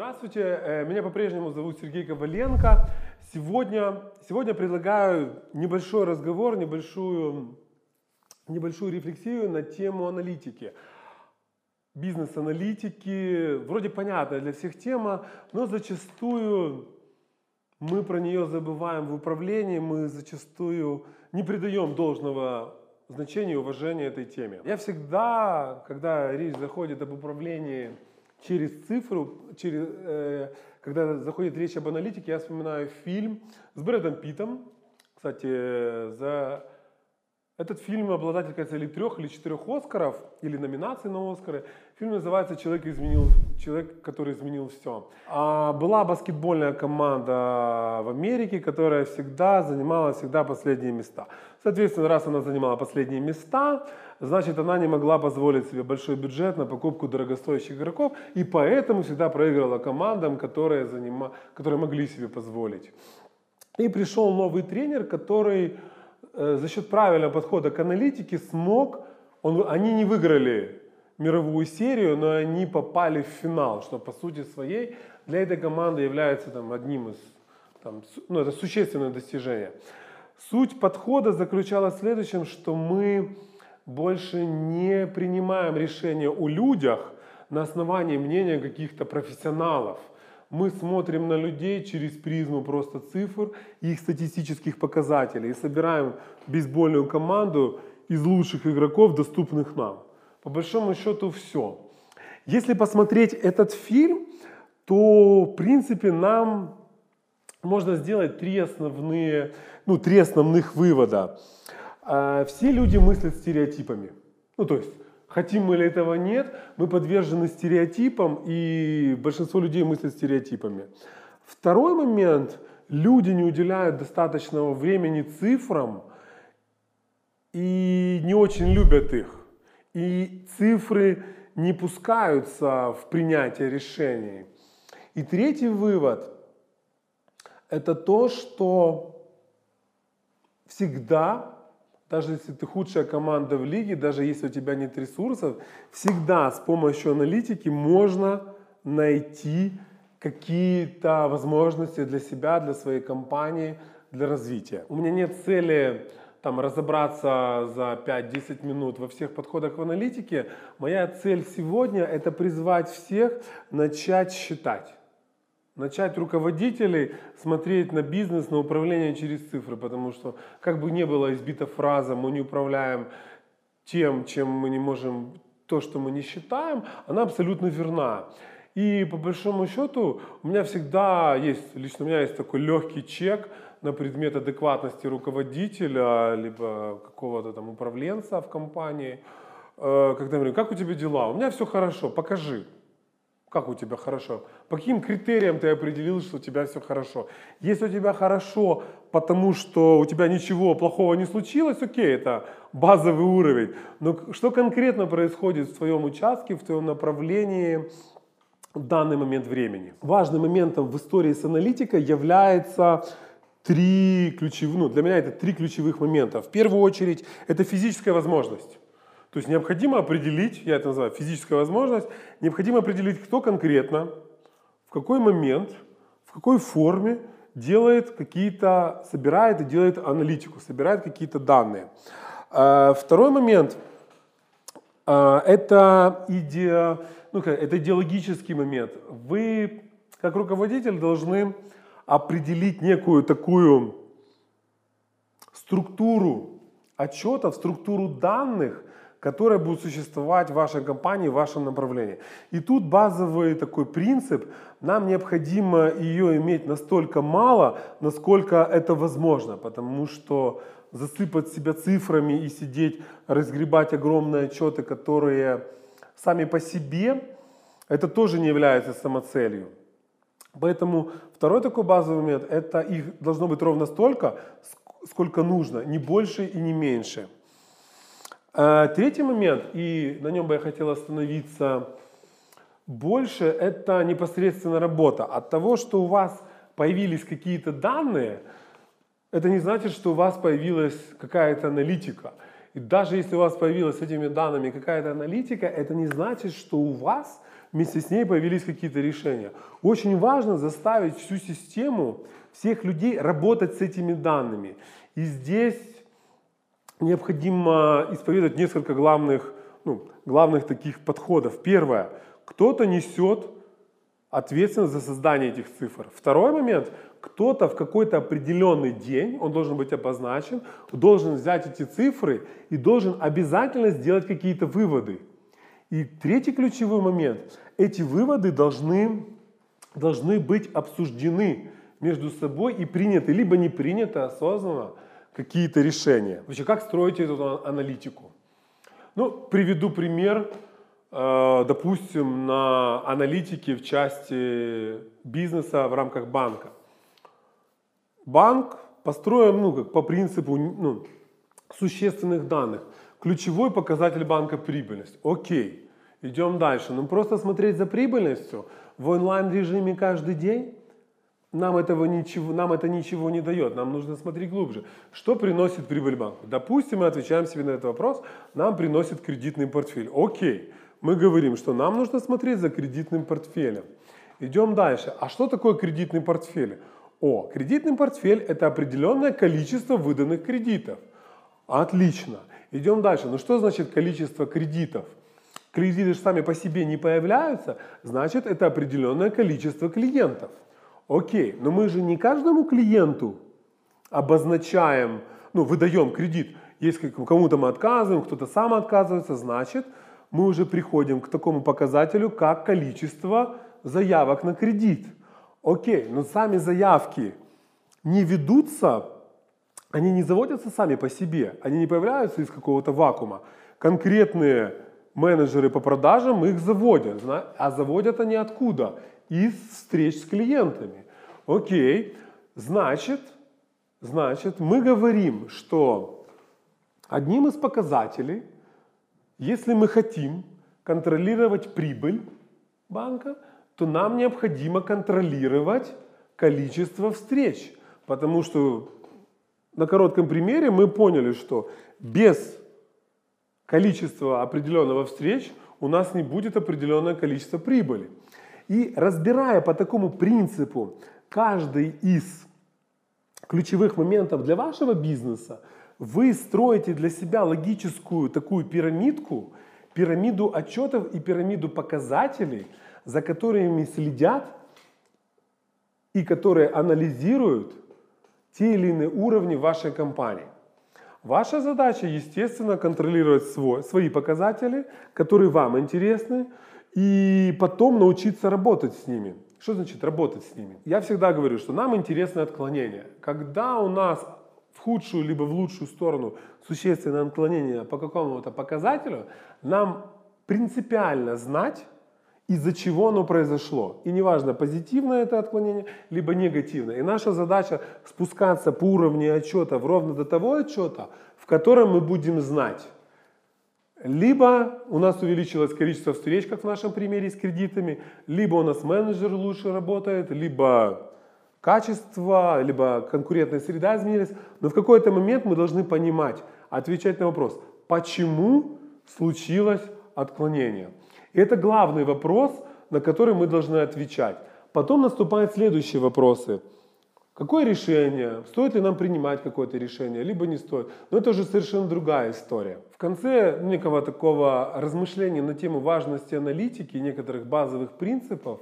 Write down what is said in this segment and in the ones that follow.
Здравствуйте, э, меня по-прежнему зовут Сергей Коваленко. Сегодня, сегодня предлагаю небольшой разговор, небольшую, небольшую рефлексию на тему аналитики. Бизнес-аналитики, вроде понятная для всех тема, но зачастую мы про нее забываем в управлении, мы зачастую не придаем должного значения и уважения этой теме. Я всегда, когда речь заходит об управлении через цифру, через, э, когда заходит речь об аналитике, я вспоминаю фильм с Брэдом Питом. Кстати, за этот фильм обладатель, кажется, или трех, или четырех Оскаров, или номинаций на Оскары. Фильм называется «Человек, изменил, человек который изменил все». А была баскетбольная команда в Америке, которая всегда занимала всегда последние места. Соответственно, раз она занимала последние места, значит, она не могла позволить себе большой бюджет на покупку дорогостоящих игроков, и поэтому всегда проигрывала командам, которые, занима... которые могли себе позволить. И пришел новый тренер, который Э, за счет правильного подхода к аналитике смог, он, они не выиграли мировую серию, но они попали в финал, что по сути своей для этой команды является там, одним из, там, ну это существенное достижение. Суть подхода заключалась в следующем, что мы больше не принимаем решения о людях на основании мнения каких-то профессионалов – мы смотрим на людей через призму просто цифр и их статистических показателей и собираем бейсбольную команду из лучших игроков, доступных нам. По большому счету все. Если посмотреть этот фильм, то в принципе нам можно сделать три основные, ну, три основных вывода. А, все люди мыслят стереотипами. Ну, то есть Хотим мы или этого нет, мы подвержены стереотипам, и большинство людей мыслят стереотипами. Второй момент, люди не уделяют достаточного времени цифрам и не очень любят их. И цифры не пускаются в принятие решений. И третий вывод – это то, что всегда даже если ты худшая команда в лиге, даже если у тебя нет ресурсов, всегда с помощью аналитики можно найти какие-то возможности для себя, для своей компании, для развития. У меня нет цели там, разобраться за 5-10 минут во всех подходах в аналитике. Моя цель сегодня – это призвать всех начать считать начать руководителей смотреть на бизнес, на управление через цифры, потому что как бы не было избита фраза «мы не управляем тем, чем мы не можем, то, что мы не считаем», она абсолютно верна. И по большому счету у меня всегда есть, лично у меня есть такой легкий чек на предмет адекватности руководителя, либо какого-то там управленца в компании, э, когда я говорю, как у тебя дела? У меня все хорошо, покажи. Как у тебя хорошо? По каким критериям ты определил, что у тебя все хорошо? Если у тебя хорошо, потому что у тебя ничего плохого не случилось, окей, это базовый уровень. Но что конкретно происходит в твоем участке, в твоем направлении в данный момент времени? Важным моментом в истории с аналитикой является три ключевых, ну для меня это три ключевых момента. В первую очередь это физическая возможность. То есть необходимо определить, я это называю физическая возможность, необходимо определить, кто конкретно, в какой момент, в какой форме делает какие-то, собирает и делает аналитику, собирает какие-то данные. А, второй момент а, это, иде, ну, это идеологический момент. Вы, как руководитель, должны определить некую такую структуру отчетов, структуру данных, которая будет существовать в вашей компании, в вашем направлении. И тут базовый такой принцип, нам необходимо ее иметь настолько мало, насколько это возможно, потому что засыпать себя цифрами и сидеть, разгребать огромные отчеты, которые сами по себе, это тоже не является самоцелью. Поэтому второй такой базовый момент, это их должно быть ровно столько, сколько нужно, не больше и не меньше. А, третий момент, и на нем бы я хотел остановиться больше, это непосредственно работа. От того, что у вас появились какие-то данные, это не значит, что у вас появилась какая-то аналитика. И даже если у вас появилась с этими данными какая-то аналитика, это не значит, что у вас вместе с ней появились какие-то решения. Очень важно заставить всю систему, всех людей работать с этими данными. И здесь необходимо исповедовать несколько главных, ну, главных таких подходов. Первое. Кто-то несет ответственность за создание этих цифр. Второй момент. Кто-то в какой-то определенный день, он должен быть обозначен, должен взять эти цифры и должен обязательно сделать какие-то выводы. И третий ключевой момент. Эти выводы должны, должны быть обсуждены между собой и приняты, либо не приняты осознанно какие-то решения. Вообще, как строить эту аналитику? Ну, приведу пример, э, допустим, на аналитике в части бизнеса в рамках банка. Банк построен ну, как по принципу ну, существенных данных. Ключевой показатель банка прибыльность. Окей, идем дальше. Ну, просто смотреть за прибыльностью в онлайн режиме каждый день нам, этого ничего, нам это ничего не дает. Нам нужно смотреть глубже. Что приносит прибыль банку? Допустим, мы отвечаем себе на этот вопрос. Нам приносит кредитный портфель. Окей. Мы говорим, что нам нужно смотреть за кредитным портфелем. Идем дальше. А что такое кредитный портфель? О, кредитный портфель – это определенное количество выданных кредитов. Отлично. Идем дальше. Ну что значит количество кредитов? Кредиты же сами по себе не появляются, значит это определенное количество клиентов. Окей, но мы же не каждому клиенту обозначаем, ну, выдаем кредит. Если кому-то мы отказываем, кто-то сам отказывается, значит, мы уже приходим к такому показателю, как количество заявок на кредит. Окей, но сами заявки не ведутся, они не заводятся сами по себе, они не появляются из какого-то вакуума. Конкретные менеджеры по продажам их заводят, а заводят они откуда? Из встреч с клиентами. Окей, значит, значит, мы говорим, что одним из показателей, если мы хотим контролировать прибыль банка, то нам необходимо контролировать количество встреч. Потому что на коротком примере мы поняли, что без количества определенного встреч у нас не будет определенное количество прибыли. И разбирая по такому принципу каждый из ключевых моментов для вашего бизнеса, вы строите для себя логическую такую пирамидку, пирамиду отчетов и пирамиду показателей, за которыми следят и которые анализируют те или иные уровни вашей компании. Ваша задача, естественно, контролировать свой, свои показатели, которые вам интересны, и потом научиться работать с ними. Что значит работать с ними? Я всегда говорю, что нам интересны отклонения. Когда у нас в худшую либо в лучшую сторону существенное отклонение по какому-то показателю, нам принципиально знать, из-за чего оно произошло. И неважно, позитивное это отклонение, либо негативное. И наша задача спускаться по уровню отчета ровно до того отчета, в котором мы будем знать, либо у нас увеличилось количество встреч, как в нашем примере с кредитами, либо у нас менеджер лучше работает, либо качество, либо конкурентная среда изменилась. Но в какой-то момент мы должны понимать, отвечать на вопрос, почему случилось отклонение. И это главный вопрос, на который мы должны отвечать. Потом наступают следующие вопросы. Какое решение? Стоит ли нам принимать какое-то решение, либо не стоит? Но это уже совершенно другая история. В конце некого такого размышления на тему важности аналитики некоторых базовых принципов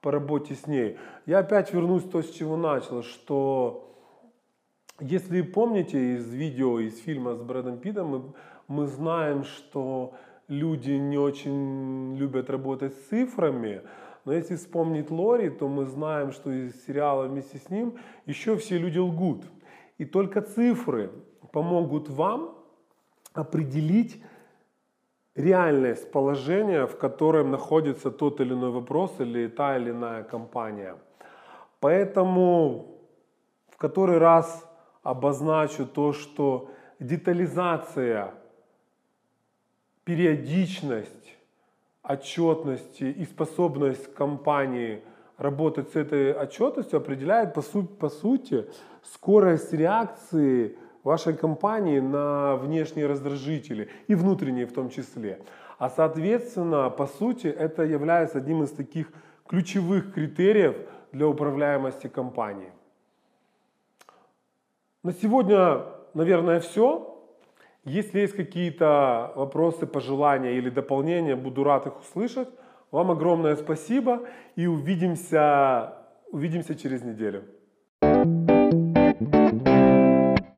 по работе с ней, я опять вернусь то, с чего начал, что если помните из видео, из фильма с Брэдом Питом, мы, мы знаем, что люди не очень любят работать с цифрами, но если вспомнить Лори, то мы знаем, что из сериала вместе с ним еще все люди лгут. И только цифры помогут вам определить реальность положения, в котором находится тот или иной вопрос или та или иная компания. Поэтому в который раз обозначу то, что детализация периодичность отчетности и способность компании работать с этой отчетностью определяет по, су- по сути скорость реакции вашей компании на внешние раздражители и внутренние в том числе. А соответственно, по сути, это является одним из таких ключевых критериев для управляемости компании. На сегодня, наверное, все. Если есть какие-то вопросы, пожелания или дополнения, буду рад их услышать. Вам огромное спасибо и увидимся, увидимся через неделю.